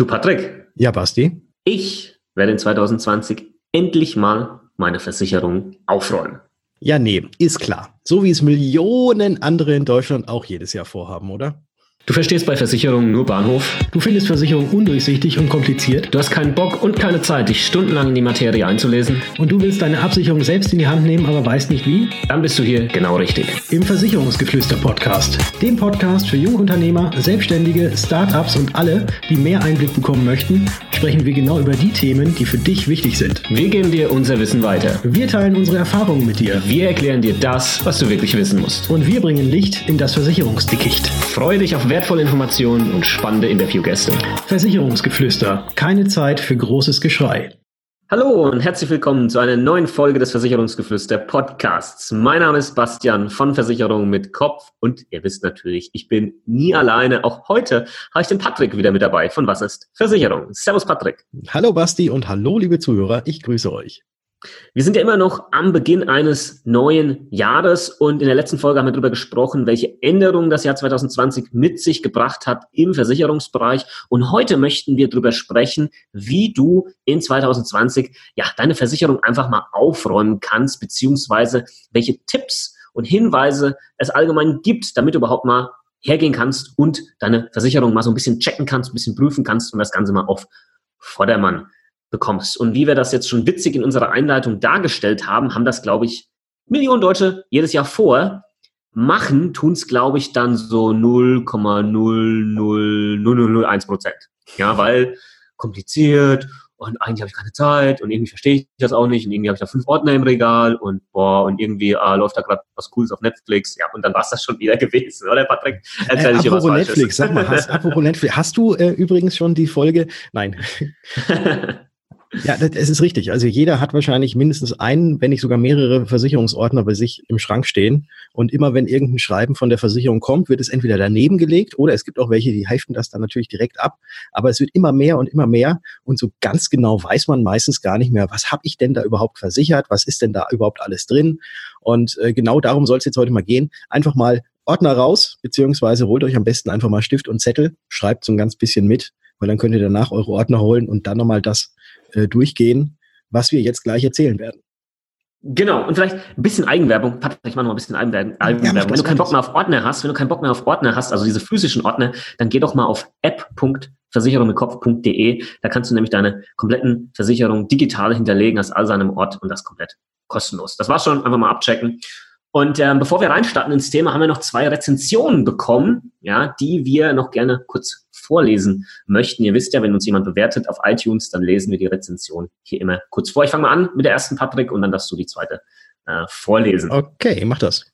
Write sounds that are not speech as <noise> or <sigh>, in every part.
Du Patrick. Ja, Basti. Ich werde in 2020 endlich mal meine Versicherung aufräumen. Ja, nee, ist klar. So wie es Millionen andere in Deutschland auch jedes Jahr vorhaben, oder? Du verstehst bei Versicherungen nur Bahnhof. Du findest Versicherungen undurchsichtig und kompliziert. Du hast keinen Bock und keine Zeit, dich stundenlang in die Materie einzulesen. Und du willst deine Absicherung selbst in die Hand nehmen, aber weißt nicht wie? Dann bist du hier genau richtig. Im Versicherungsgeflüster-Podcast. Dem Podcast für Jungunternehmer, Selbstständige, Startups und alle, die mehr Einblick bekommen möchten, sprechen wir genau über die Themen, die für dich wichtig sind. Wir geben dir unser Wissen weiter. Wir teilen unsere Erfahrungen mit dir. Wir erklären dir das, was du wirklich wissen musst. Und wir bringen Licht in das Versicherungsdickicht. Freue dich auf wertvolle Informationen und spannende Interviewgäste. Versicherungsgeflüster. Keine Zeit für großes Geschrei. Hallo und herzlich willkommen zu einer neuen Folge des Versicherungsgeflüster Podcasts. Mein Name ist Bastian von Versicherungen mit Kopf und ihr wisst natürlich, ich bin nie alleine. Auch heute habe ich den Patrick wieder mit dabei von Was ist Versicherung. Servus Patrick. Hallo Basti und hallo liebe Zuhörer, ich grüße euch. Wir sind ja immer noch am Beginn eines neuen Jahres und in der letzten Folge haben wir darüber gesprochen, welche Änderungen das Jahr 2020 mit sich gebracht hat im Versicherungsbereich. Und heute möchten wir darüber sprechen, wie du in 2020 ja deine Versicherung einfach mal aufräumen kannst, beziehungsweise welche Tipps und Hinweise es allgemein gibt, damit du überhaupt mal hergehen kannst und deine Versicherung mal so ein bisschen checken kannst, ein bisschen prüfen kannst und das Ganze mal auf Vordermann bekommst. Und wie wir das jetzt schon witzig in unserer Einleitung dargestellt haben, haben das, glaube ich, Millionen Deutsche jedes Jahr vor. Machen tun es, glaube ich, dann so 0,00001 Prozent. Ja, weil kompliziert und eigentlich habe ich keine Zeit und irgendwie verstehe ich das auch nicht und irgendwie habe ich da fünf Ordner im Regal und boah und irgendwie ah, läuft da gerade was Cooles auf Netflix. Ja, und dann war es das schon wieder <laughs> gewesen, oder Patrick? Erzähl äh, apropos Netflix, sag mal, hast, <laughs> apropos Netflix, hast du äh, übrigens schon die Folge, nein, <laughs> Ja, es ist richtig. Also jeder hat wahrscheinlich mindestens einen, wenn nicht sogar mehrere Versicherungsordner bei sich im Schrank stehen. Und immer wenn irgendein Schreiben von der Versicherung kommt, wird es entweder daneben gelegt oder es gibt auch welche, die heften das dann natürlich direkt ab. Aber es wird immer mehr und immer mehr. Und so ganz genau weiß man meistens gar nicht mehr, was habe ich denn da überhaupt versichert? Was ist denn da überhaupt alles drin? Und äh, genau darum soll es jetzt heute mal gehen. Einfach mal Ordner raus, beziehungsweise holt euch am besten einfach mal Stift und Zettel, schreibt so ein ganz bisschen mit, weil dann könnt ihr danach eure Ordner holen und dann nochmal das äh, durchgehen, was wir jetzt gleich erzählen werden. Genau, und vielleicht ein bisschen Eigenwerbung. Patrick, ich mache noch ein bisschen Eigenwerbung. Ja, wenn du keinen Bock mehr auf Ordner hast, wenn du keinen Bock mehr auf Ordner hast, also diese physischen Ordner, dann geh doch mal auf app.versicherungmitkopf.de. Da kannst du nämlich deine kompletten Versicherungen digital hinterlegen, hast all seinem Ort und das komplett kostenlos. Das war's schon, einfach mal abchecken. Und ähm, bevor wir reinstarten ins Thema, haben wir noch zwei Rezensionen bekommen, ja, die wir noch gerne kurz vorlesen möchten. Ihr wisst ja, wenn uns jemand bewertet auf iTunes, dann lesen wir die Rezension hier immer kurz vor. Ich fange mal an mit der ersten, Patrick, und dann darfst du die zweite äh, vorlesen. Okay, mach das.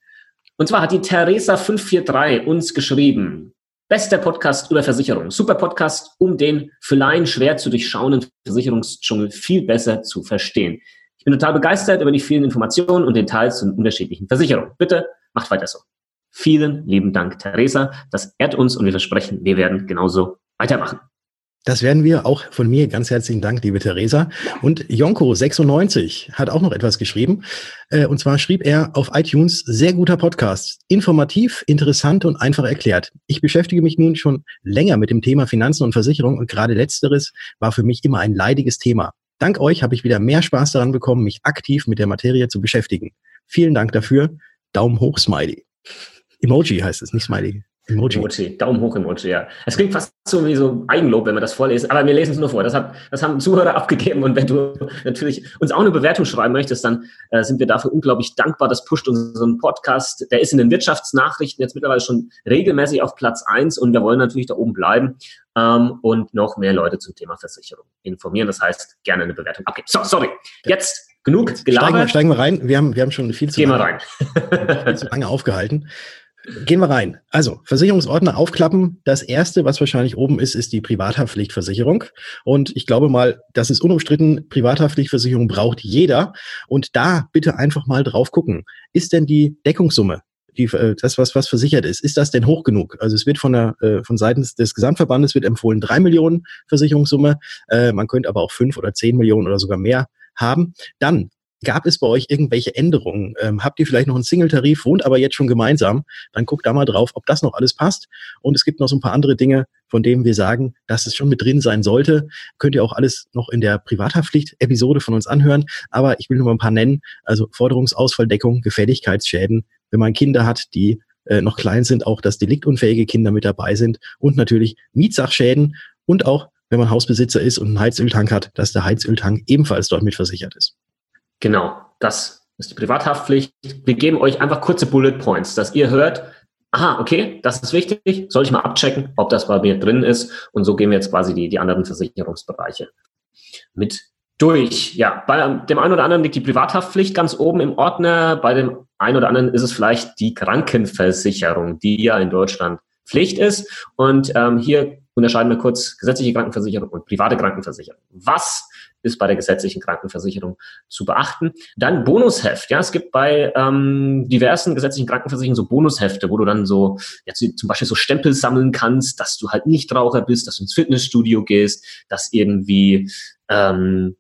Und zwar hat die Theresa543 uns geschrieben, Bester Podcast über Versicherung. Super Podcast, um den für Laien schwer zu durchschauenden Versicherungsdschungel viel besser zu verstehen. Ich bin total begeistert über die vielen Informationen und Details zu den unterschiedlichen Versicherungen. Bitte macht weiter so. Vielen lieben Dank, Theresa. Das ehrt uns und wir versprechen, wir werden genauso weitermachen. Das werden wir auch von mir. Ganz herzlichen Dank, liebe Theresa. Und Jonko96 hat auch noch etwas geschrieben. Äh, und zwar schrieb er auf iTunes, sehr guter Podcast. Informativ, interessant und einfach erklärt. Ich beschäftige mich nun schon länger mit dem Thema Finanzen und Versicherung und gerade letzteres war für mich immer ein leidiges Thema. Dank euch habe ich wieder mehr Spaß daran bekommen, mich aktiv mit der Materie zu beschäftigen. Vielen Dank dafür. Daumen hoch, Smiley. Emoji heißt es, nicht Smiley. Emoji. Emoji. Daumen hoch Emoji, ja. Es klingt fast so wie so Eigenlob, wenn man das vorlesen, aber wir lesen es nur vor. Das, hat, das haben Zuhörer <laughs> abgegeben und wenn du natürlich uns auch eine Bewertung schreiben möchtest, dann äh, sind wir dafür unglaublich dankbar. Das pusht unseren Podcast. Der ist in den Wirtschaftsnachrichten jetzt mittlerweile schon regelmäßig auf Platz eins und wir wollen natürlich da oben bleiben ähm, und noch mehr Leute zum Thema Versicherung informieren. Das heißt, gerne eine Bewertung abgeben. So, sorry. Jetzt genug gelabert. Steigen wir, steigen wir rein. Wir haben, wir haben schon viel zu, Gehen wir rein. <laughs> viel zu lange aufgehalten. Gehen wir rein. Also, Versicherungsordner aufklappen. Das erste, was wahrscheinlich oben ist, ist die Privathaftpflichtversicherung. Und ich glaube mal, das ist unumstritten. Privathaftpflichtversicherung braucht jeder. Und da bitte einfach mal drauf gucken. Ist denn die Deckungssumme die, äh, das, was, was versichert ist, ist das denn hoch genug? Also es wird von der, äh, von seitens des Gesamtverbandes wird empfohlen drei Millionen Versicherungssumme. Äh, man könnte aber auch fünf oder zehn Millionen oder sogar mehr haben. Dann Gab es bei euch irgendwelche Änderungen? Ähm, habt ihr vielleicht noch einen Single-Tarif, wohnt aber jetzt schon gemeinsam? Dann guckt da mal drauf, ob das noch alles passt. Und es gibt noch so ein paar andere Dinge, von dem wir sagen, dass es schon mit drin sein sollte. Könnt ihr auch alles noch in der Privathaftpflicht-Episode von uns anhören. Aber ich will nur mal ein paar nennen. Also Forderungsausfalldeckung, Gefälligkeitsschäden, wenn man Kinder hat, die äh, noch klein sind, auch dass deliktunfähige Kinder mit dabei sind und natürlich Mietsachschäden und auch, wenn man Hausbesitzer ist und einen Heizöltank hat, dass der Heizöltank ebenfalls dort mit versichert ist. Genau, das ist die Privathaftpflicht. Wir geben euch einfach kurze Bullet Points, dass ihr hört, aha, okay, das ist wichtig, soll ich mal abchecken, ob das bei mir drin ist. Und so gehen wir jetzt quasi die, die anderen Versicherungsbereiche mit durch. Ja, bei dem einen oder anderen liegt die Privathaftpflicht ganz oben im Ordner, bei dem einen oder anderen ist es vielleicht die Krankenversicherung, die ja in Deutschland Pflicht ist. Und ähm, hier unterscheiden wir kurz gesetzliche Krankenversicherung und private Krankenversicherung. Was ist bei der gesetzlichen Krankenversicherung zu beachten? Dann Bonusheft. Ja, es gibt bei ähm, diversen gesetzlichen Krankenversicherungen so Bonushefte, wo du dann so ja, zum Beispiel so Stempel sammeln kannst, dass du halt nicht Raucher bist, dass du ins Fitnessstudio gehst, dass irgendwie ähm,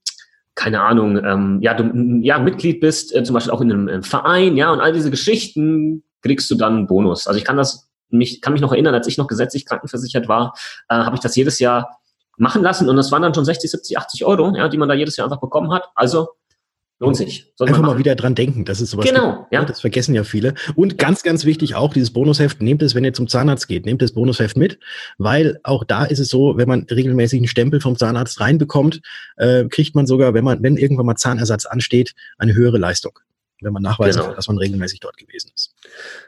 keine Ahnung, ähm, ja, du ja, Mitglied bist, äh, zum Beispiel auch in einem, einem Verein, ja, und all diese Geschichten kriegst du dann einen Bonus. Also ich kann das mich, kann mich noch erinnern, als ich noch gesetzlich krankenversichert war, äh, habe ich das jedes Jahr machen lassen und das waren dann schon 60, 70, 80 Euro, ja, die man da jedes Jahr einfach bekommen hat. Also lohnt sich. Soll Einfach mal wieder dran denken, das ist sowas. Genau, gibt, ja. Das vergessen ja viele. Und ganz, ganz wichtig auch dieses Bonusheft, nehmt es, wenn ihr zum Zahnarzt geht, nehmt das Bonusheft mit, weil auch da ist es so, wenn man regelmäßig einen Stempel vom Zahnarzt reinbekommt, äh, kriegt man sogar, wenn man, wenn irgendwann mal Zahnersatz ansteht, eine höhere Leistung wenn man nachweisen genau. kann, dass man regelmäßig dort gewesen ist.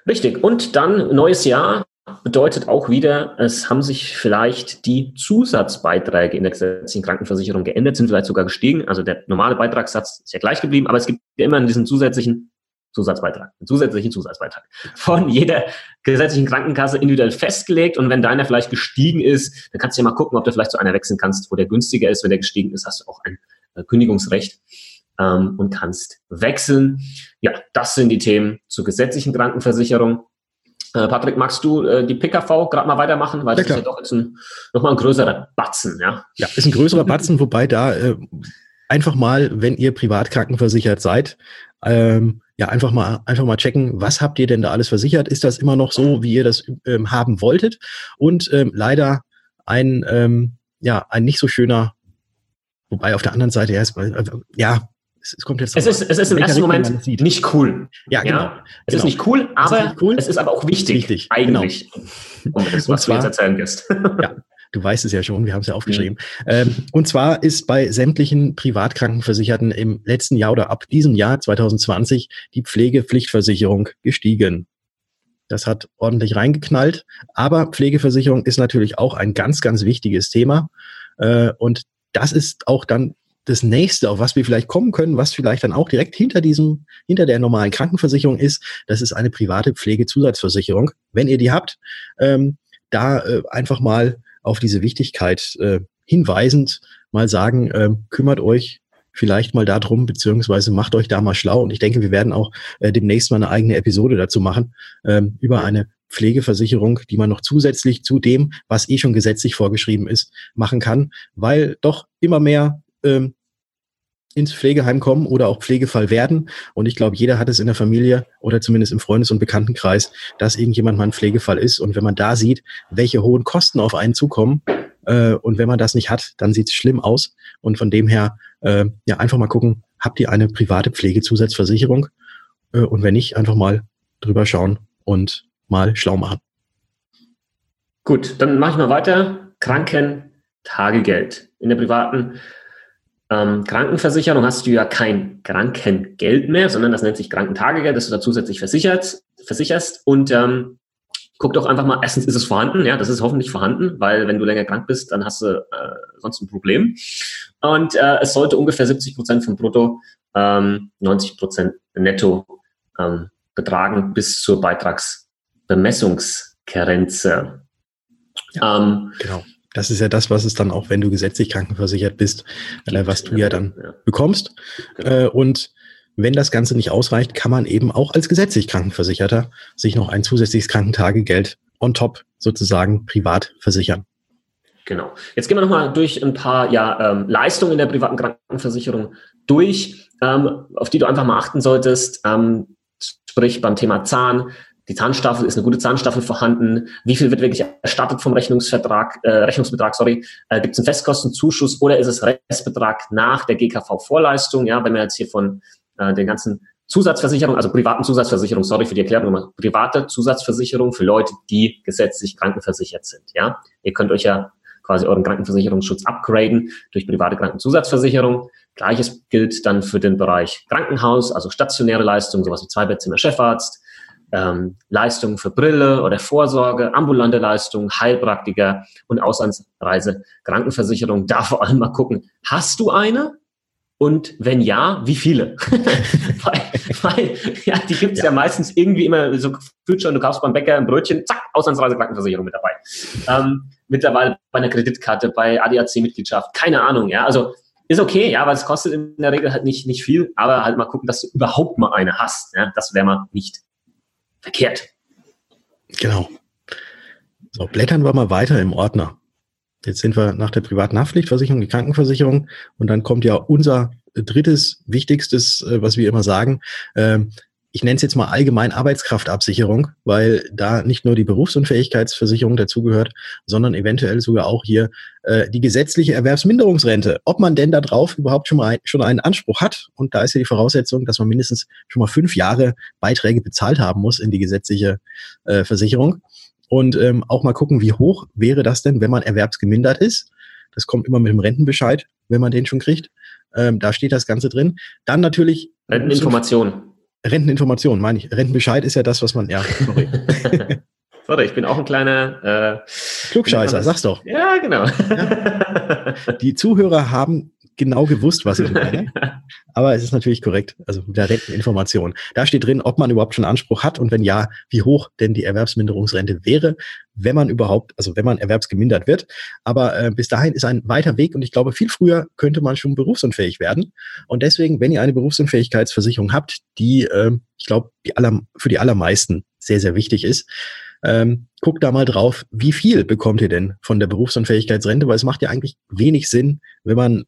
Richtig. Und dann neues Jahr, bedeutet auch wieder, es haben sich vielleicht die Zusatzbeiträge in der gesetzlichen Krankenversicherung geändert, sind vielleicht sogar gestiegen. Also der normale Beitragssatz ist ja gleich geblieben, aber es gibt ja immer diesen zusätzlichen Zusatzbeitrag, einen zusätzlichen Zusatzbeitrag von jeder gesetzlichen Krankenkasse individuell festgelegt. Und wenn deiner vielleicht gestiegen ist, dann kannst du ja mal gucken, ob du vielleicht zu einer wechseln kannst, wo der günstiger ist. Wenn der gestiegen ist, hast du auch ein äh, Kündigungsrecht ähm, und kannst wechseln. Ja, das sind die Themen zur gesetzlichen Krankenversicherung. Äh, Patrick, magst du äh, die PKV gerade mal weitermachen? Weil ja, das klar. ist ja doch jetzt ein, nochmal ein größerer Batzen, ja? Ja, ist ein größerer Batzen, wobei da äh, einfach mal, wenn ihr privat krankenversichert seid, ähm, ja, einfach mal, einfach mal checken, was habt ihr denn da alles versichert? Ist das immer noch so, wie ihr das ähm, haben wolltet? Und ähm, leider ein, ähm, ja, ein nicht so schöner, wobei auf der anderen Seite erst, äh, ja, es, kommt jetzt. Es ist, es ist im ersten Moment nicht cool. Ja, genau. Ja? Es genau. ist nicht cool, aber es ist, cool. es ist aber auch wichtig. Wichtig, genau. eigentlich. Genau. Und das, was und zwar, du jetzt erzählen wirst. <laughs> ja, du weißt es ja schon, wir haben es ja aufgeschrieben. Mhm. Ähm, und zwar ist bei sämtlichen Privatkrankenversicherten im letzten Jahr oder ab diesem Jahr 2020 die Pflegepflichtversicherung gestiegen. Das hat ordentlich reingeknallt. Aber Pflegeversicherung ist natürlich auch ein ganz, ganz wichtiges Thema. Äh, und das ist auch dann das nächste, auf was wir vielleicht kommen können, was vielleicht dann auch direkt hinter diesem, hinter der normalen Krankenversicherung ist, das ist eine private Pflegezusatzversicherung. Wenn ihr die habt, ähm, da äh, einfach mal auf diese Wichtigkeit äh, hinweisend mal sagen, äh, kümmert euch vielleicht mal darum, beziehungsweise macht euch da mal schlau. Und ich denke, wir werden auch äh, demnächst mal eine eigene Episode dazu machen, ähm, über eine Pflegeversicherung, die man noch zusätzlich zu dem, was eh schon gesetzlich vorgeschrieben ist, machen kann, weil doch immer mehr ähm, ins Pflegeheim kommen oder auch Pflegefall werden. Und ich glaube, jeder hat es in der Familie oder zumindest im Freundes- und Bekanntenkreis, dass irgendjemand mal ein Pflegefall ist. Und wenn man da sieht, welche hohen Kosten auf einen zukommen, äh, und wenn man das nicht hat, dann sieht es schlimm aus. Und von dem her, äh, ja, einfach mal gucken, habt ihr eine private Pflegezusatzversicherung? Äh, und wenn nicht, einfach mal drüber schauen und mal schlau machen. Gut, dann mache ich mal weiter. Krankentagegeld. In der privaten ähm, Krankenversicherung hast du ja kein Krankengeld mehr, sondern das nennt sich Krankentagegeld, das du da zusätzlich versichert, versicherst. Und ähm, guck doch einfach mal, erstens ist es vorhanden, ja, das ist hoffentlich vorhanden, weil wenn du länger krank bist, dann hast du äh, sonst ein Problem. Und äh, es sollte ungefähr 70 Prozent vom Brutto, ähm, 90 Prozent netto ähm, betragen bis zur Beitragsbemessungsgrenze. Ja, ähm, genau. Das ist ja das, was es dann auch, wenn du gesetzlich krankenversichert bist, äh, was du ja dann bekommst. Genau. Äh, und wenn das Ganze nicht ausreicht, kann man eben auch als gesetzlich Krankenversicherter sich noch ein zusätzliches Krankentagegeld on top sozusagen privat versichern. Genau. Jetzt gehen wir nochmal durch ein paar ja, ähm, Leistungen in der privaten Krankenversicherung durch, ähm, auf die du einfach mal achten solltest. Ähm, sprich beim Thema Zahn, die Zahnstaffel, ist eine gute Zahnstaffel vorhanden? Wie viel wird wirklich erstattet vom Rechnungsvertrag, äh, Rechnungsbetrag, sorry? Äh, Gibt es einen Festkostenzuschuss oder ist es Restbetrag nach der GKV-Vorleistung? Ja, wenn wir jetzt hier von äh, den ganzen Zusatzversicherung, also privaten Zusatzversicherung, sorry für die Erklärung nochmal, private Zusatzversicherung für Leute, die gesetzlich krankenversichert sind. Ja, ihr könnt euch ja quasi euren Krankenversicherungsschutz upgraden durch private Krankenzusatzversicherung. Gleiches gilt dann für den Bereich Krankenhaus, also stationäre Leistungen, sowas wie Zweibettzimmer Chefarzt, ähm, Leistungen für Brille oder Vorsorge, ambulante Leistungen, Heilpraktiker und Auslandsreise, Krankenversicherung. Da vor allem mal gucken, hast du eine? Und wenn ja, wie viele? <laughs> weil, weil, ja, die gibt's ja. ja meistens irgendwie immer so gefühlt schon, du kaufst beim Bäcker ein Brötchen, zack, Auslandsreise Krankenversicherung mit dabei. Ähm, mittlerweile bei einer Kreditkarte, bei ADAC-Mitgliedschaft, keine Ahnung, ja. Also ist okay, ja, weil es kostet in der Regel halt nicht, nicht viel, aber halt mal gucken, dass du überhaupt mal eine hast. Ja? Das wäre mal nicht verkehrt. Genau. So, blättern wir mal weiter im Ordner. Jetzt sind wir nach der privaten Haftpflichtversicherung, die Krankenversicherung. Und dann kommt ja unser drittes, wichtigstes, äh, was wir immer sagen. Ich nenne es jetzt mal allgemein Arbeitskraftabsicherung, weil da nicht nur die Berufsunfähigkeitsversicherung dazugehört, sondern eventuell sogar auch hier äh, die gesetzliche Erwerbsminderungsrente. Ob man denn darauf überhaupt schon mal ein, schon einen Anspruch hat. Und da ist ja die Voraussetzung, dass man mindestens schon mal fünf Jahre Beiträge bezahlt haben muss in die gesetzliche äh, Versicherung und ähm, auch mal gucken, wie hoch wäre das denn, wenn man erwerbsgemindert ist. Das kommt immer mit dem Rentenbescheid, wenn man den schon kriegt. Ähm, da steht das Ganze drin. Dann natürlich. Renteninformation. Renteninformation, meine ich. Rentenbescheid ist ja das, was man, ja, sorry. <laughs> sorry, ich bin auch ein kleiner äh, Klugscheißer, sag's doch. Ja, genau. Ja. Die Zuhörer haben genau gewusst, was ich meine. <laughs> Aber es ist natürlich korrekt, also mit der Renteninformation. Da steht drin, ob man überhaupt schon Anspruch hat und wenn ja, wie hoch denn die Erwerbsminderungsrente wäre, wenn man überhaupt, also wenn man erwerbsgemindert wird. Aber äh, bis dahin ist ein weiter Weg und ich glaube, viel früher könnte man schon berufsunfähig werden. Und deswegen, wenn ihr eine Berufsunfähigkeitsversicherung habt, die, äh, ich glaube, die aller, für die allermeisten sehr, sehr wichtig ist, ähm, guckt da mal drauf, wie viel bekommt ihr denn von der Berufsunfähigkeitsrente, weil es macht ja eigentlich wenig Sinn, wenn man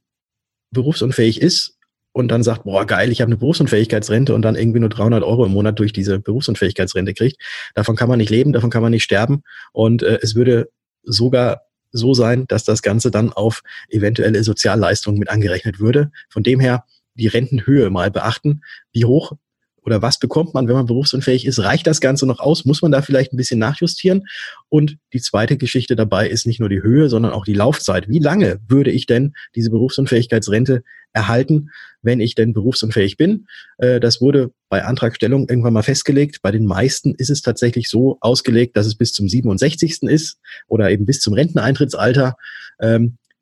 berufsunfähig ist und dann sagt, boah, geil, ich habe eine Berufsunfähigkeitsrente und dann irgendwie nur 300 Euro im Monat durch diese Berufsunfähigkeitsrente kriegt. Davon kann man nicht leben, davon kann man nicht sterben und äh, es würde sogar so sein, dass das Ganze dann auf eventuelle Sozialleistungen mit angerechnet würde. Von dem her die Rentenhöhe mal beachten. Wie hoch oder was bekommt man, wenn man berufsunfähig ist? Reicht das Ganze noch aus? Muss man da vielleicht ein bisschen nachjustieren? Und die zweite Geschichte dabei ist nicht nur die Höhe, sondern auch die Laufzeit. Wie lange würde ich denn diese Berufsunfähigkeitsrente erhalten, wenn ich denn berufsunfähig bin? Äh, das wurde bei Antragstellung irgendwann mal festgelegt. Bei den meisten ist es tatsächlich so ausgelegt, dass es bis zum 67. ist oder eben bis zum Renteneintrittsalter.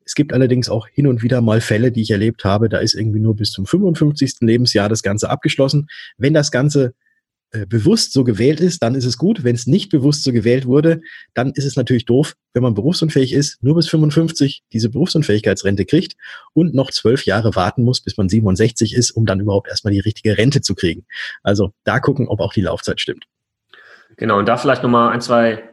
Es gibt allerdings auch hin und wieder mal Fälle, die ich erlebt habe, da ist irgendwie nur bis zum 55. Lebensjahr das Ganze abgeschlossen. Wenn das Ganze äh, bewusst so gewählt ist, dann ist es gut. Wenn es nicht bewusst so gewählt wurde, dann ist es natürlich doof, wenn man berufsunfähig ist, nur bis 55 diese Berufsunfähigkeitsrente kriegt und noch zwölf Jahre warten muss, bis man 67 ist, um dann überhaupt erstmal die richtige Rente zu kriegen. Also da gucken, ob auch die Laufzeit stimmt. Genau, und da vielleicht nochmal ein, zwei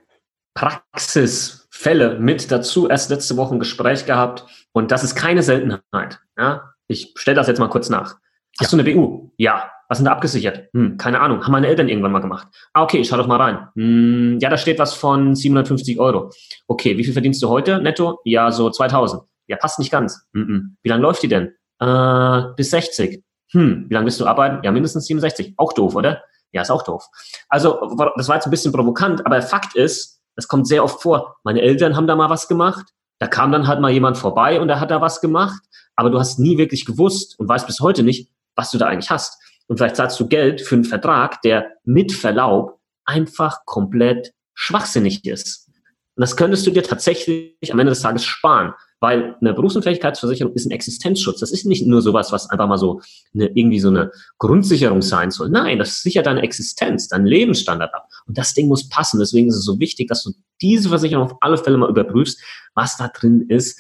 Praxis Fälle mit dazu. Erst letzte Woche ein Gespräch gehabt und das ist keine Seltenheit. Ja? Ich stelle das jetzt mal kurz nach. Hast ja. du eine BU? Ja. Was sind da abgesichert? Hm, keine Ahnung. Haben meine Eltern irgendwann mal gemacht. Ah, okay, ich schau doch mal rein. Hm, ja, da steht was von 750 Euro. Okay, wie viel verdienst du heute netto? Ja, so 2000. Ja, passt nicht ganz. Mm -mm. Wie lange läuft die denn? Äh, bis 60. Hm, wie lange bist du arbeiten? Ja, mindestens 67. Auch doof, oder? Ja, ist auch doof. Also, das war jetzt ein bisschen provokant, aber Fakt ist, das kommt sehr oft vor. Meine Eltern haben da mal was gemacht. Da kam dann halt mal jemand vorbei und der hat da was gemacht. Aber du hast nie wirklich gewusst und weißt bis heute nicht, was du da eigentlich hast. Und vielleicht zahlst du Geld für einen Vertrag, der mit Verlaub einfach komplett schwachsinnig ist. Und das könntest du dir tatsächlich am Ende des Tages sparen. Weil eine Berufsunfähigkeitsversicherung ist ein Existenzschutz. Das ist nicht nur sowas, was einfach mal so eine, irgendwie so eine Grundsicherung sein soll. Nein, das sichert deine Existenz, deinen Lebensstandard ab. Und das Ding muss passen. Deswegen ist es so wichtig, dass du diese Versicherung auf alle Fälle mal überprüfst, was da drin ist.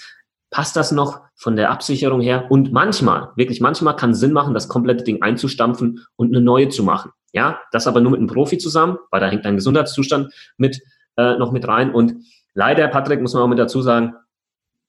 Passt das noch von der Absicherung her? Und manchmal, wirklich manchmal kann Sinn machen, das komplette Ding einzustampfen und eine neue zu machen. Ja, das aber nur mit einem Profi zusammen, weil da hängt dein Gesundheitszustand mit, äh, noch mit rein. Und leider, Patrick, muss man auch mit dazu sagen,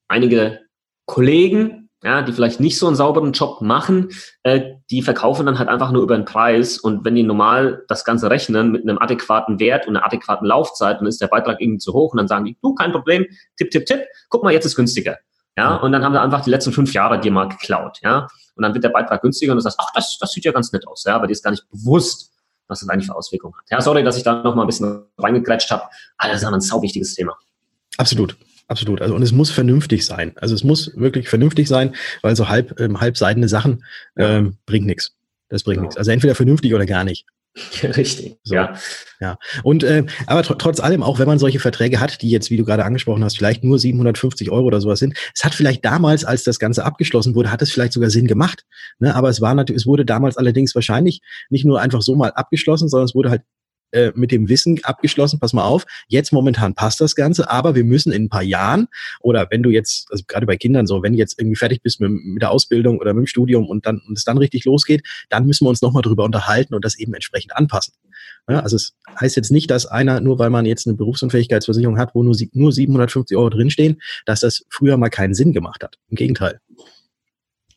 einige Kollegen ja, die vielleicht nicht so einen sauberen Job machen, äh, die verkaufen dann halt einfach nur über den Preis und wenn die normal das Ganze rechnen mit einem adäquaten Wert und einer adäquaten Laufzeit, dann ist der Beitrag irgendwie zu hoch und dann sagen die, du, kein Problem, tipp, tipp, tipp, guck mal, jetzt ist günstiger. Ja, und dann haben wir einfach die letzten fünf Jahre dir mal geklaut, ja. Und dann wird der Beitrag günstiger und du sagst, ach, das, das sieht ja ganz nett aus, ja, aber dir ist gar nicht bewusst, was das eigentlich für Auswirkungen hat. Ja, sorry, dass ich da noch mal ein bisschen reingekrätscht habe, aber das ist aber ein sau wichtiges Thema. Absolut. Absolut. Also, und es muss vernünftig sein. Also, es muss wirklich vernünftig sein, weil so halb, ähm, halbseidene Sachen ähm, bringt nichts. Das bringt genau. nichts. Also, entweder vernünftig oder gar nicht. <laughs> Richtig, so. ja. Ja. Und äh, aber tr trotz allem, auch wenn man solche Verträge hat, die jetzt, wie du gerade angesprochen hast, vielleicht nur 750 Euro oder sowas sind, es hat vielleicht damals, als das Ganze abgeschlossen wurde, hat es vielleicht sogar Sinn gemacht. Ne? Aber es war natürlich, es wurde damals allerdings wahrscheinlich nicht nur einfach so mal abgeschlossen, sondern es wurde halt äh, mit dem Wissen abgeschlossen, pass mal auf, jetzt momentan passt das Ganze, aber wir müssen in ein paar Jahren oder wenn du jetzt, also gerade bei Kindern so, wenn du jetzt irgendwie fertig bist mit, mit der Ausbildung oder mit dem Studium und dann und es dann richtig losgeht, dann müssen wir uns nochmal drüber unterhalten und das eben entsprechend anpassen. Ja, also es heißt jetzt nicht, dass einer, nur weil man jetzt eine Berufsunfähigkeitsversicherung hat, wo nur, nur 750 Euro drinstehen, dass das früher mal keinen Sinn gemacht hat. Im Gegenteil.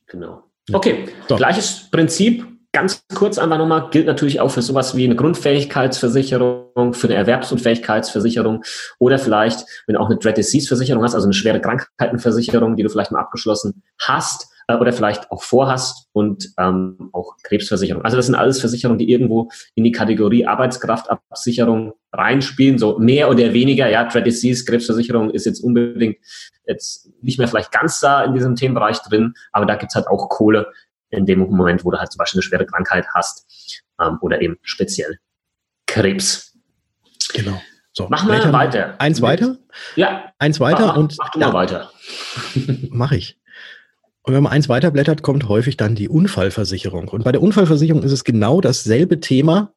Genau. Okay, so. gleiches Prinzip, Ganz kurz einfach nochmal, gilt natürlich auch für sowas wie eine Grundfähigkeitsversicherung, für eine Erwerbsunfähigkeitsversicherung oder vielleicht, wenn du auch eine Dread Disease Versicherung hast, also eine schwere Krankheitenversicherung, die du vielleicht mal abgeschlossen hast äh, oder vielleicht auch vorhast und ähm, auch Krebsversicherung. Also das sind alles Versicherungen, die irgendwo in die Kategorie Arbeitskraftabsicherung reinspielen, so mehr oder weniger. Ja, Dread Disease Krebsversicherung ist jetzt unbedingt jetzt nicht mehr vielleicht ganz da in diesem Themenbereich drin, aber da gibt's halt auch Kohle, in dem Moment, wo du halt zum Beispiel eine schwere Krankheit hast ähm, oder eben speziell Krebs. Genau. So, Machen wir weiter. Eins weiter? Ja. Eins weiter mach, und. Mach du mal weiter. <laughs> Mache ich. Und wenn man eins weiter blättert, kommt häufig dann die Unfallversicherung. Und bei der Unfallversicherung ist es genau dasselbe Thema.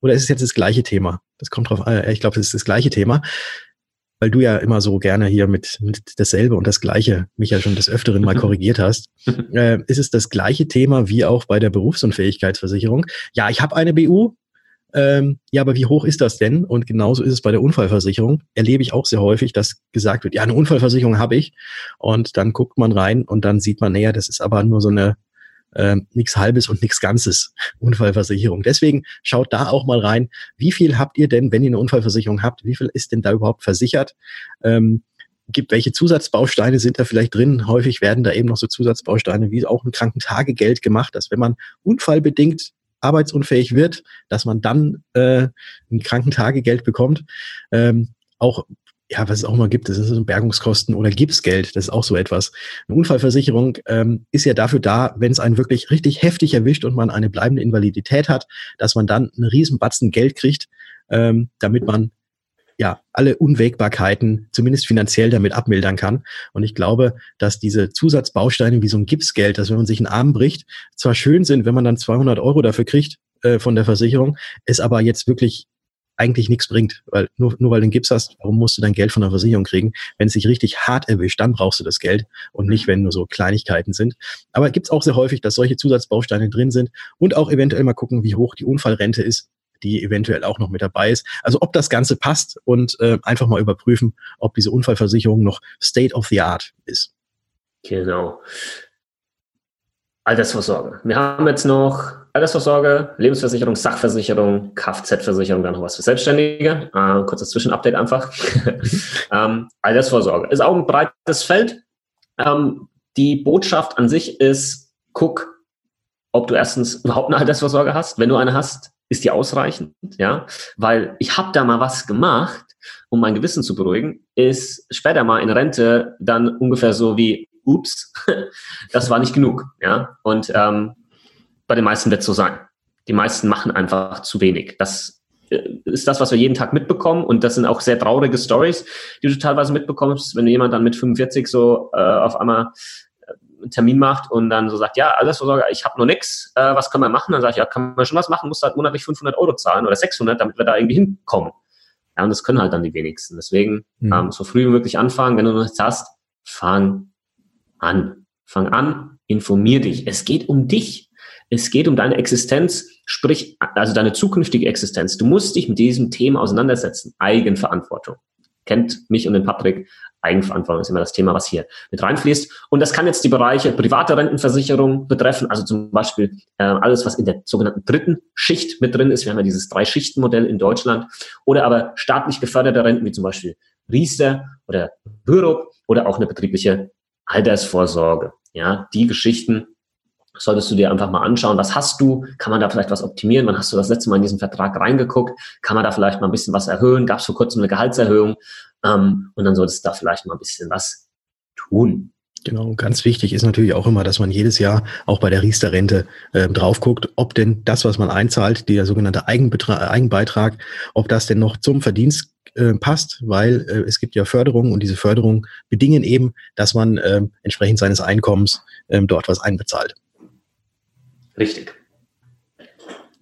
Oder ist es jetzt das gleiche Thema? Das kommt drauf an. Ich glaube, es ist das gleiche Thema weil du ja immer so gerne hier mit, mit dasselbe und das Gleiche mich ja schon des Öfteren mal korrigiert hast, <laughs> äh, ist es das gleiche Thema wie auch bei der Berufsunfähigkeitsversicherung. Ja, ich habe eine BU, ähm, ja, aber wie hoch ist das denn? Und genauso ist es bei der Unfallversicherung. Erlebe ich auch sehr häufig, dass gesagt wird, ja, eine Unfallversicherung habe ich. Und dann guckt man rein und dann sieht man, naja, das ist aber nur so eine äh, nichts Halbes und nichts Ganzes Unfallversicherung. Deswegen schaut da auch mal rein, wie viel habt ihr denn, wenn ihr eine Unfallversicherung habt, wie viel ist denn da überhaupt versichert? Ähm, gibt, welche Zusatzbausteine sind da vielleicht drin? Häufig werden da eben noch so Zusatzbausteine wie auch ein Krankentagegeld gemacht, dass wenn man unfallbedingt arbeitsunfähig wird, dass man dann äh, ein Krankentagegeld bekommt. Ähm, auch ja, was es auch immer gibt, das ist so Bergungskosten oder Gipsgeld, das ist auch so etwas. Eine Unfallversicherung ähm, ist ja dafür da, wenn es einen wirklich richtig heftig erwischt und man eine bleibende Invalidität hat, dass man dann einen riesen Batzen Geld kriegt, ähm, damit man ja alle Unwägbarkeiten zumindest finanziell damit abmildern kann. Und ich glaube, dass diese Zusatzbausteine wie so ein Gipsgeld, dass wenn man sich einen Arm bricht, zwar schön sind, wenn man dann 200 Euro dafür kriegt äh, von der Versicherung, es aber jetzt wirklich eigentlich nichts bringt, weil nur, nur weil du einen Gips hast, warum musst du dein Geld von der Versicherung kriegen? Wenn es sich richtig hart erwischt, dann brauchst du das Geld und nicht, wenn nur so Kleinigkeiten sind. Aber gibt es auch sehr häufig, dass solche Zusatzbausteine drin sind und auch eventuell mal gucken, wie hoch die Unfallrente ist, die eventuell auch noch mit dabei ist. Also ob das Ganze passt und äh, einfach mal überprüfen, ob diese Unfallversicherung noch State of the Art ist. Genau. Altersvorsorge. Wir haben jetzt noch Altersvorsorge, Lebensversicherung, Sachversicherung, Kfz-Versicherung, dann noch was für Selbstständige. Äh, kurzes Zwischenupdate einfach. <laughs> ähm, Altersvorsorge ist auch ein breites Feld. Ähm, die Botschaft an sich ist, guck, ob du erstens überhaupt eine Altersvorsorge hast. Wenn du eine hast, ist die ausreichend, ja, weil ich habe da mal was gemacht, um mein Gewissen zu beruhigen, ist später mal in Rente dann ungefähr so wie, ups, <laughs> das war nicht genug, ja, und ähm, bei den meisten wird es so sein. Die meisten machen einfach zu wenig. Das äh, ist das, was wir jeden Tag mitbekommen. Und das sind auch sehr traurige Stories, die du teilweise mitbekommst, wenn jemand dann mit 45 so äh, auf einmal äh, einen Termin macht und dann so sagt, ja, alles so ich habe nur nix, äh, was können wir machen? Dann sage ich, ja, kann man schon was machen, musst halt monatlich 500 Euro zahlen oder 600, damit wir da irgendwie hinkommen. Ja, und das können halt dann die wenigsten. Deswegen mhm. ähm, so früh wie möglich anfangen. Wenn du noch nichts hast, fang an. Fang an, informier dich. Es geht um dich. Es geht um deine Existenz, sprich, also deine zukünftige Existenz. Du musst dich mit diesem Thema auseinandersetzen. Eigenverantwortung. kennt mich und den Patrick. Eigenverantwortung ist immer das Thema, was hier mit reinfließt. Und das kann jetzt die Bereiche private Rentenversicherung betreffen, also zum Beispiel äh, alles, was in der sogenannten dritten Schicht mit drin ist. Wir haben ja dieses Drei-Schichten-Modell in Deutschland. Oder aber staatlich geförderte Renten, wie zum Beispiel Riester oder Bürup oder auch eine betriebliche Altersvorsorge. Ja, die Geschichten solltest du dir einfach mal anschauen, was hast du, kann man da vielleicht was optimieren, wann hast du das letzte Mal in diesen Vertrag reingeguckt, kann man da vielleicht mal ein bisschen was erhöhen, gab es vor kurzem eine Gehaltserhöhung? Ähm, und dann solltest du da vielleicht mal ein bisschen was tun. Genau, ganz wichtig ist natürlich auch immer, dass man jedes Jahr auch bei der Riester-Rente äh, drauf guckt, ob denn das, was man einzahlt, der sogenannte Eigenbetrag, Eigenbeitrag, ob das denn noch zum Verdienst äh, passt, weil äh, es gibt ja Förderungen und diese Förderungen bedingen eben, dass man äh, entsprechend seines Einkommens äh, dort was einbezahlt. Richtig.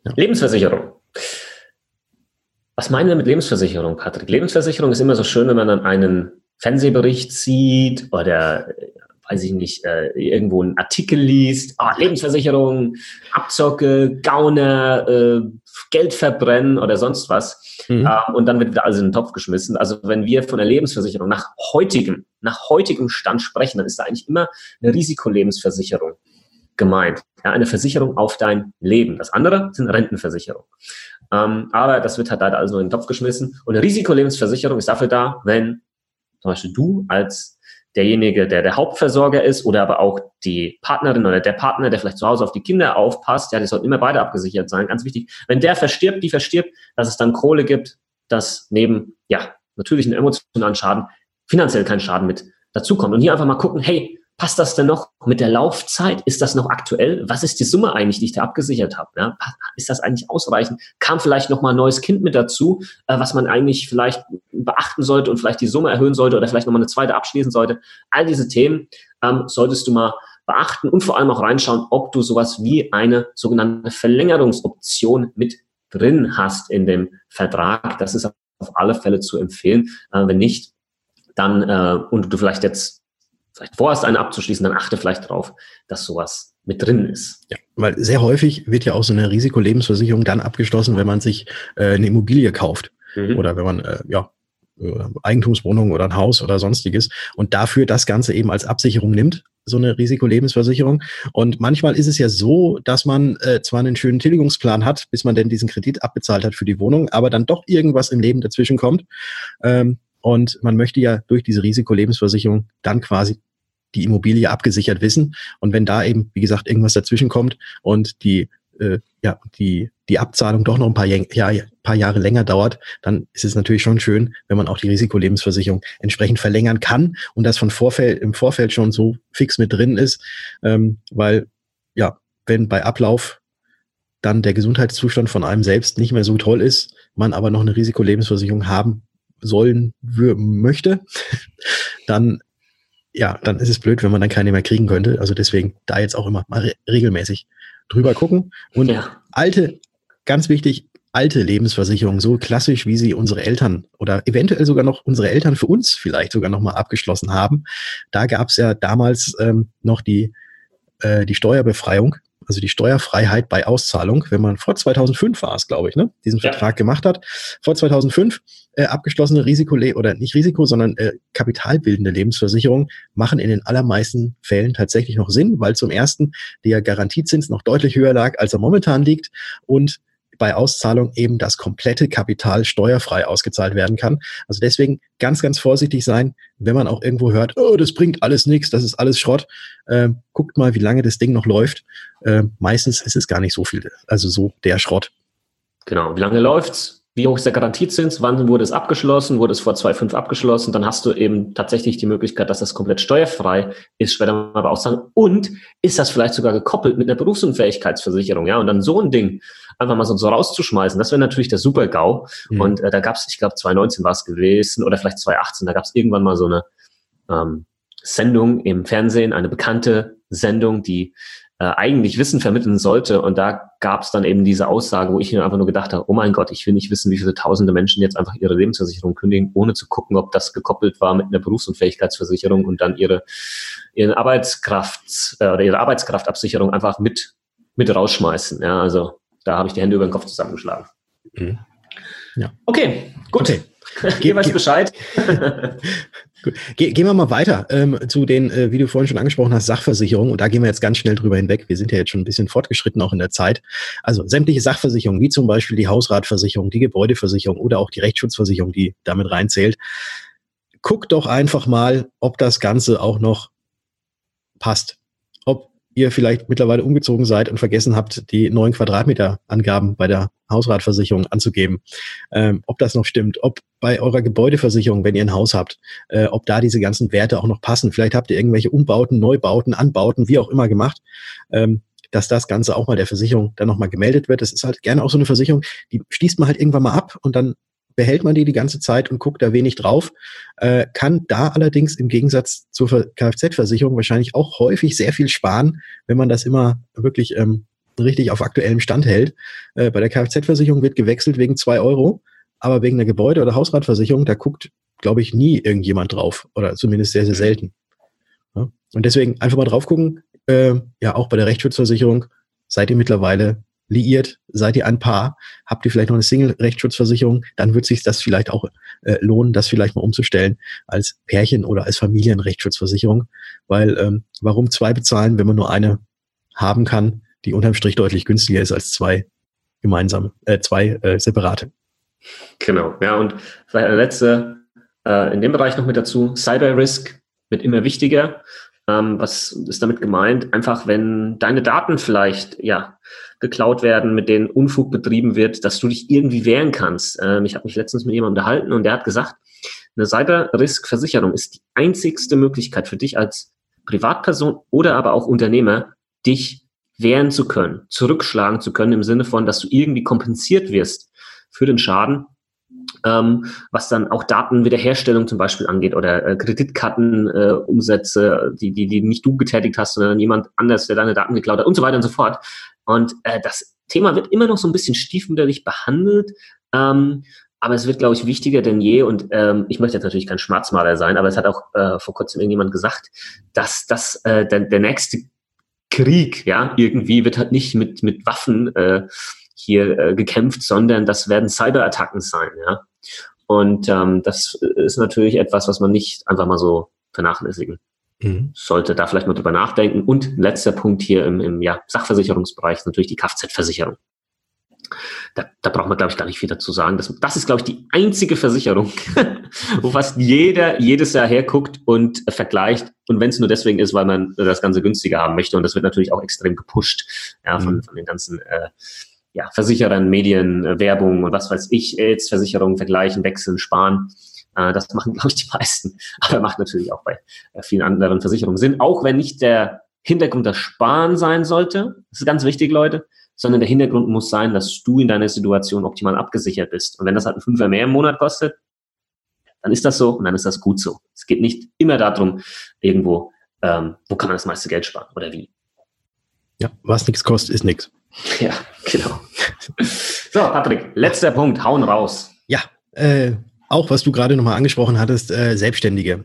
Ja. Lebensversicherung. Was meinen wir mit Lebensversicherung, Patrick? Lebensversicherung ist immer so schön, wenn man dann einen Fernsehbericht sieht oder, weiß ich nicht, äh, irgendwo einen Artikel liest. Oh, Lebensversicherung, Abzocke, Gauner, äh, Geld verbrennen oder sonst was. Mhm. Äh, und dann wird wieder alles in den Topf geschmissen. Also wenn wir von der Lebensversicherung nach heutigem, nach heutigem Stand sprechen, dann ist da eigentlich immer eine Risikolebensversicherung gemeint. Ja, eine Versicherung auf dein Leben. Das andere sind Rentenversicherungen. Ähm, aber das wird halt leider alles nur in den Topf geschmissen. Und eine Risikolebensversicherung ist dafür da, wenn zum Beispiel du als derjenige, der der Hauptversorger ist oder aber auch die Partnerin oder der Partner, der vielleicht zu Hause auf die Kinder aufpasst, ja, die sollten immer beide abgesichert sein, ganz wichtig. Wenn der verstirbt, die verstirbt, dass es dann Kohle gibt, dass neben, ja, natürlich einen emotionalen Schaden, finanziell kein Schaden mit dazukommt. Und hier einfach mal gucken, hey, passt das denn noch mit der Laufzeit? Ist das noch aktuell? Was ist die Summe eigentlich, die ich da abgesichert habe? Ja, ist das eigentlich ausreichend? Kam vielleicht noch mal ein neues Kind mit dazu, äh, was man eigentlich vielleicht beachten sollte und vielleicht die Summe erhöhen sollte oder vielleicht noch mal eine zweite abschließen sollte? All diese Themen ähm, solltest du mal beachten und vor allem auch reinschauen, ob du sowas wie eine sogenannte Verlängerungsoption mit drin hast in dem Vertrag. Das ist auf alle Fälle zu empfehlen. Äh, wenn nicht, dann äh, und du vielleicht jetzt vielleicht vorhast, eine abzuschließen, dann achte vielleicht darauf, dass sowas mit drin ist. Ja, weil sehr häufig wird ja auch so eine Risikolebensversicherung dann abgeschlossen, wenn man sich äh, eine Immobilie kauft mhm. oder wenn man äh, ja äh, Eigentumswohnung oder ein Haus oder sonstiges und dafür das Ganze eben als Absicherung nimmt, so eine Risikolebensversicherung. Und manchmal ist es ja so, dass man äh, zwar einen schönen Tilgungsplan hat, bis man denn diesen Kredit abbezahlt hat für die Wohnung, aber dann doch irgendwas im Leben dazwischen kommt. Ähm, und man möchte ja durch diese Risikolebensversicherung dann quasi die Immobilie abgesichert wissen. Und wenn da eben, wie gesagt, irgendwas dazwischen kommt und die, äh, ja, die, die Abzahlung doch noch ein paar, Jahr, paar Jahre länger dauert, dann ist es natürlich schon schön, wenn man auch die Risikolebensversicherung entsprechend verlängern kann und das von Vorfeld, im Vorfeld schon so fix mit drin ist, ähm, weil ja, wenn bei Ablauf dann der Gesundheitszustand von einem selbst nicht mehr so toll ist, man aber noch eine Risikolebensversicherung haben sollen möchte, <laughs> dann ja, dann ist es blöd, wenn man dann keine mehr kriegen könnte. Also deswegen da jetzt auch immer mal re regelmäßig drüber gucken. Und ja. alte, ganz wichtig, alte Lebensversicherung, so klassisch, wie sie unsere Eltern oder eventuell sogar noch unsere Eltern für uns vielleicht sogar noch mal abgeschlossen haben. Da gab es ja damals ähm, noch die, äh, die Steuerbefreiung also die Steuerfreiheit bei Auszahlung, wenn man vor 2005 war es, glaube ich, ne, diesen ja. Vertrag gemacht hat, vor 2005 äh, abgeschlossene Risiko oder nicht Risiko, sondern äh, kapitalbildende Lebensversicherungen machen in den allermeisten Fällen tatsächlich noch Sinn, weil zum ersten der Garantiezins noch deutlich höher lag, als er momentan liegt und bei Auszahlung eben das komplette Kapital steuerfrei ausgezahlt werden kann. Also deswegen ganz, ganz vorsichtig sein, wenn man auch irgendwo hört, oh, das bringt alles nichts, das ist alles Schrott. Äh, guckt mal, wie lange das Ding noch läuft. Äh, meistens ist es gar nicht so viel, also so der Schrott. Genau, wie lange läuft's? Wie hoch ist der Garantiezins, wann wurde es abgeschlossen, wurde es vor 2,5 abgeschlossen, dann hast du eben tatsächlich die Möglichkeit, dass das komplett steuerfrei ist, später mal aber auszahlen. Und ist das vielleicht sogar gekoppelt mit einer Berufsunfähigkeitsversicherung, ja? Und dann so ein Ding einfach mal so, so rauszuschmeißen, das wäre natürlich der Super-GAU. Mhm. Und äh, da gab es, ich glaube, 2019 war es gewesen oder vielleicht 2018, da gab es irgendwann mal so eine ähm, Sendung im Fernsehen, eine bekannte Sendung, die äh, eigentlich Wissen vermitteln sollte. Und da gab es dann eben diese Aussage, wo ich mir einfach nur gedacht habe, oh mein Gott, ich will nicht wissen, wie viele tausende Menschen jetzt einfach ihre Lebensversicherung kündigen, ohne zu gucken, ob das gekoppelt war mit einer Berufsunfähigkeitsversicherung und dann ihre, ihre Arbeitskraft äh, oder ihre Arbeitskraftabsicherung einfach mit, mit rausschmeißen. Ja, also da habe ich die Hände über den Kopf zusammengeschlagen. Mhm. Ja. Okay, gut. Okay. <laughs> Geh, weiß Bescheid. <laughs> Ge gehen wir mal weiter ähm, zu den, äh, wie du vorhin schon angesprochen hast, Sachversicherungen. Und da gehen wir jetzt ganz schnell drüber hinweg. Wir sind ja jetzt schon ein bisschen fortgeschritten auch in der Zeit. Also sämtliche Sachversicherungen, wie zum Beispiel die Hausratversicherung, die Gebäudeversicherung oder auch die Rechtsschutzversicherung, die damit reinzählt. Guck doch einfach mal, ob das Ganze auch noch passt. Ob ihr vielleicht mittlerweile umgezogen seid und vergessen habt, die neuen Quadratmeter Angaben bei der Hausratversicherung anzugeben. Ähm, ob das noch stimmt, ob bei eurer Gebäudeversicherung, wenn ihr ein Haus habt, äh, ob da diese ganzen Werte auch noch passen. Vielleicht habt ihr irgendwelche Umbauten, Neubauten, Anbauten, wie auch immer gemacht. Ähm, dass das Ganze auch mal der Versicherung dann nochmal gemeldet wird. Das ist halt gerne auch so eine Versicherung, die schließt man halt irgendwann mal ab und dann behält man die die ganze Zeit und guckt da wenig drauf, äh, kann da allerdings im Gegensatz zur Kfz-Versicherung wahrscheinlich auch häufig sehr viel sparen, wenn man das immer wirklich ähm, richtig auf aktuellem Stand hält. Äh, bei der Kfz-Versicherung wird gewechselt wegen zwei Euro, aber wegen der Gebäude- oder Hausratversicherung, da guckt, glaube ich, nie irgendjemand drauf oder zumindest sehr, sehr selten. Ja? Und deswegen einfach mal drauf gucken. Äh, ja, auch bei der Rechtsschutzversicherung seid ihr mittlerweile liiert, seid ihr ein Paar, habt ihr vielleicht noch eine Single-Rechtsschutzversicherung, dann wird sich das vielleicht auch äh, lohnen, das vielleicht mal umzustellen als Pärchen oder als Familienrechtsschutzversicherung, weil ähm, warum zwei bezahlen, wenn man nur eine haben kann, die unterm Strich deutlich günstiger ist als zwei gemeinsame, äh, zwei äh, separate. Genau, ja, und vielleicht eine letzte äh, in dem Bereich noch mit dazu, Cyber Risk wird immer wichtiger. Ähm, was ist damit gemeint? Einfach, wenn deine Daten vielleicht ja geklaut werden, mit denen Unfug betrieben wird, dass du dich irgendwie wehren kannst. Ähm, ich habe mich letztens mit jemandem unterhalten und der hat gesagt, eine Cyber-Risk-Versicherung ist die einzigste Möglichkeit für dich als Privatperson oder aber auch Unternehmer, dich wehren zu können, zurückschlagen zu können im Sinne von, dass du irgendwie kompensiert wirst für den Schaden, ähm, was dann auch Datenwiederherstellung zum Beispiel angeht oder äh, Kreditkartenumsätze, äh, die, die, die nicht du getätigt hast, sondern jemand anders, der deine Daten geklaut hat und so weiter und so fort. Und äh, das Thema wird immer noch so ein bisschen stiefmütterlich behandelt. Ähm, aber es wird, glaube ich, wichtiger denn je. Und ähm, ich möchte jetzt natürlich kein Schwarzmaler sein, aber es hat auch äh, vor kurzem irgendjemand gesagt, dass das äh, der, der nächste Krieg, ja, irgendwie wird halt nicht mit, mit Waffen äh, hier äh, gekämpft, sondern das werden Cyberattacken sein, ja. Und ähm, das ist natürlich etwas, was man nicht einfach mal so vernachlässigen mhm. sollte. Da vielleicht mal drüber nachdenken. Und letzter Punkt hier im, im ja, Sachversicherungsbereich ist natürlich die Kfz-Versicherung. Da, da braucht man, glaube ich, gar nicht viel dazu sagen. Das, das ist, glaube ich, die einzige Versicherung, <laughs> wo fast jeder jedes Jahr herguckt und äh, vergleicht. Und wenn es nur deswegen ist, weil man das Ganze günstiger haben möchte. Und das wird natürlich auch extrem gepusht ja, von, mhm. von den ganzen äh, ja, Versicherern, Medien, äh, Werbung und was weiß ich, jetzt Versicherungen vergleichen, wechseln, sparen. Äh, das machen, <laughs> glaube ich, die meisten. Aber macht natürlich auch bei äh, vielen anderen Versicherungen Sinn, auch wenn nicht der Hintergrund das Sparen sein sollte. Das ist ganz wichtig, Leute. Sondern der Hintergrund muss sein, dass du in deiner Situation optimal abgesichert bist. Und wenn das halt ein Fünfer mehr im Monat kostet, dann ist das so und dann ist das gut so. Es geht nicht immer darum, irgendwo, ähm, wo kann man das meiste Geld sparen oder wie. Ja, was nichts kostet, ist nichts. Ja, genau. So, Patrick, letzter Punkt, hauen raus. Ja, äh, auch was du gerade nochmal angesprochen hattest, äh, Selbstständige.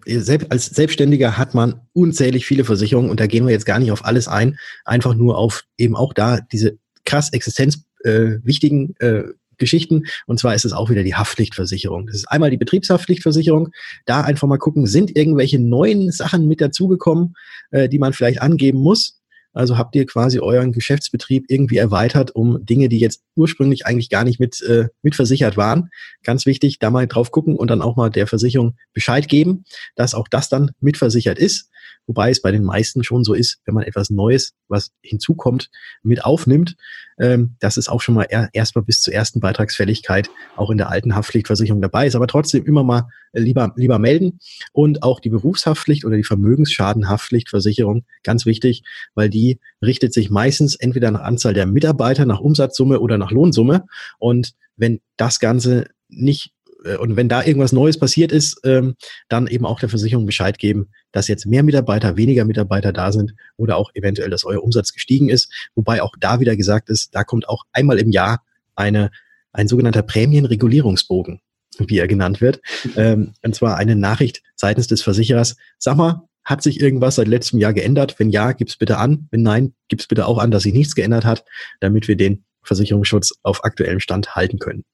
als Selbstständiger hat man unzählig viele Versicherungen und da gehen wir jetzt gar nicht auf alles ein, einfach nur auf eben auch da diese krass existenzwichtigen äh, äh, Geschichten. Und zwar ist es auch wieder die Haftpflichtversicherung. Das ist einmal die Betriebshaftpflichtversicherung. Da einfach mal gucken, sind irgendwelche neuen Sachen mit dazugekommen, äh, die man vielleicht angeben muss. Also habt ihr quasi euren Geschäftsbetrieb irgendwie erweitert um Dinge, die jetzt ursprünglich eigentlich gar nicht mit, äh, mit versichert waren. Ganz wichtig, da mal drauf gucken und dann auch mal der Versicherung Bescheid geben, dass auch das dann mitversichert ist. Wobei es bei den meisten schon so ist, wenn man etwas Neues, was hinzukommt, mit aufnimmt, ähm, dass es auch schon mal er, erstmal bis zur ersten Beitragsfälligkeit auch in der alten Haftpflichtversicherung dabei ist. Aber trotzdem immer mal äh, lieber, lieber melden. Und auch die Berufshaftpflicht oder die Vermögensschadenhaftpflichtversicherung, ganz wichtig, weil die richtet sich meistens entweder nach Anzahl der Mitarbeiter, nach Umsatzsumme oder nach Lohnsumme. Und wenn das Ganze nicht und wenn da irgendwas Neues passiert ist, ähm, dann eben auch der Versicherung Bescheid geben, dass jetzt mehr Mitarbeiter, weniger Mitarbeiter da sind oder auch eventuell, dass euer Umsatz gestiegen ist. Wobei auch da wieder gesagt ist, da kommt auch einmal im Jahr eine, ein sogenannter Prämienregulierungsbogen, wie er genannt wird. Ähm, und zwar eine Nachricht seitens des Versicherers. Sag mal, hat sich irgendwas seit letztem Jahr geändert? Wenn ja, gib's bitte an. Wenn nein, gib's bitte auch an, dass sich nichts geändert hat, damit wir den Versicherungsschutz auf aktuellem Stand halten können.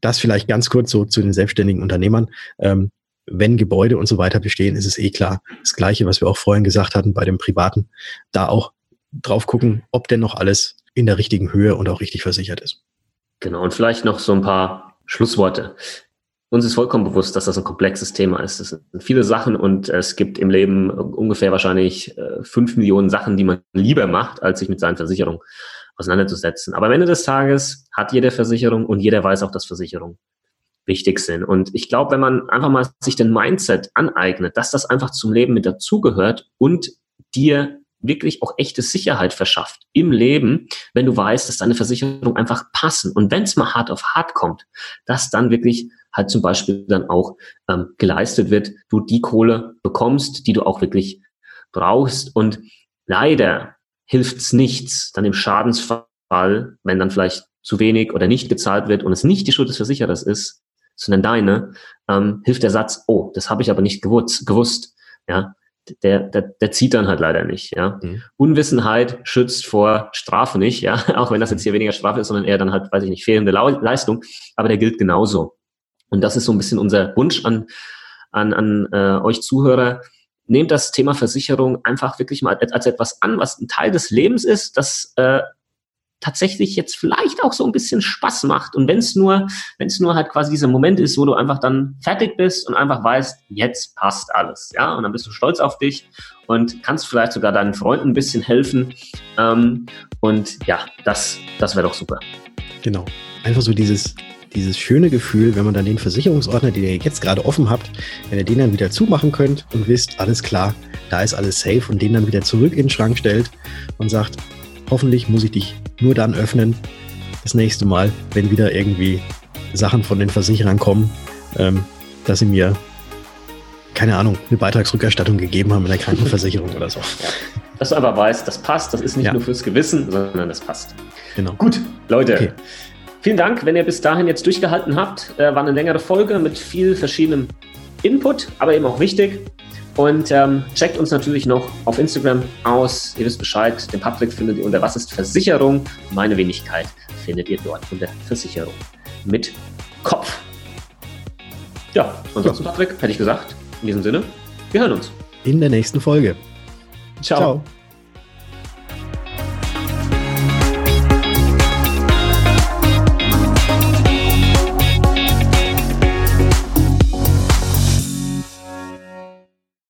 Das vielleicht ganz kurz so zu den selbstständigen Unternehmern. Ähm, wenn Gebäude und so weiter bestehen, ist es eh klar. Das Gleiche, was wir auch vorhin gesagt hatten bei dem Privaten, da auch drauf gucken, ob denn noch alles in der richtigen Höhe und auch richtig versichert ist. Genau, und vielleicht noch so ein paar Schlussworte. Uns ist vollkommen bewusst, dass das ein komplexes Thema ist. Es sind viele Sachen und es gibt im Leben ungefähr wahrscheinlich äh, fünf Millionen Sachen, die man lieber macht, als sich mit seinen Versicherungen auseinanderzusetzen. Aber am Ende des Tages hat jeder Versicherung und jeder weiß auch, dass Versicherungen wichtig sind. Und ich glaube, wenn man einfach mal sich den Mindset aneignet, dass das einfach zum Leben mit dazugehört und dir wirklich auch echte Sicherheit verschafft im Leben, wenn du weißt, dass deine Versicherung einfach passen. Und wenn es mal hart auf hart kommt, dass dann wirklich halt zum Beispiel dann auch ähm, geleistet wird, du die Kohle bekommst, die du auch wirklich brauchst. Und leider hilft's nichts, dann im Schadensfall, wenn dann vielleicht zu wenig oder nicht gezahlt wird und es nicht die Schuld des Versicherers ist, sondern deine, ähm, hilft der Satz, oh, das habe ich aber nicht gewusst, gewusst. Ja, der, der, der zieht dann halt leider nicht. Ja. Mhm. Unwissenheit schützt vor Strafe nicht, ja, <laughs> auch wenn das jetzt hier weniger Strafe ist, sondern eher dann halt, weiß ich nicht, fehlende Leistung, aber der gilt genauso. Und das ist so ein bisschen unser Wunsch an, an, an äh, euch Zuhörer, nehmt das Thema Versicherung einfach wirklich mal als etwas an, was ein Teil des Lebens ist, das äh, tatsächlich jetzt vielleicht auch so ein bisschen Spaß macht. Und wenn es nur, wenn es nur halt quasi dieser Moment ist, wo du einfach dann fertig bist und einfach weißt, jetzt passt alles, ja, und dann bist du stolz auf dich und kannst vielleicht sogar deinen Freunden ein bisschen helfen. Ähm, und ja, das, das wäre doch super. Genau. Einfach so dieses dieses schöne Gefühl, wenn man dann den Versicherungsordner, den ihr jetzt gerade offen habt, wenn ihr den dann wieder zumachen könnt und wisst, alles klar, da ist alles safe und den dann wieder zurück in den Schrank stellt und sagt, hoffentlich muss ich dich nur dann öffnen, das nächste Mal, wenn wieder irgendwie Sachen von den Versicherern kommen, ähm, dass sie mir, keine Ahnung, eine Beitragsrückerstattung gegeben haben in der Krankenversicherung oder so. Ja. Dass du aber weißt, das passt, das ist nicht ja. nur fürs Gewissen, sondern das passt. Genau. Gut, Leute. Okay. Vielen Dank, wenn ihr bis dahin jetzt durchgehalten habt. Äh, war eine längere Folge mit viel verschiedenem Input, aber eben auch wichtig. Und ähm, checkt uns natürlich noch auf Instagram aus. Ihr wisst Bescheid. Den Patrick findet ihr unter Was ist Versicherung? Meine Wenigkeit findet ihr dort unter Versicherung mit Kopf. Ja, ansonsten, Patrick, hätte ich gesagt. In diesem Sinne, wir hören uns. In der nächsten Folge. Ciao. Ciao.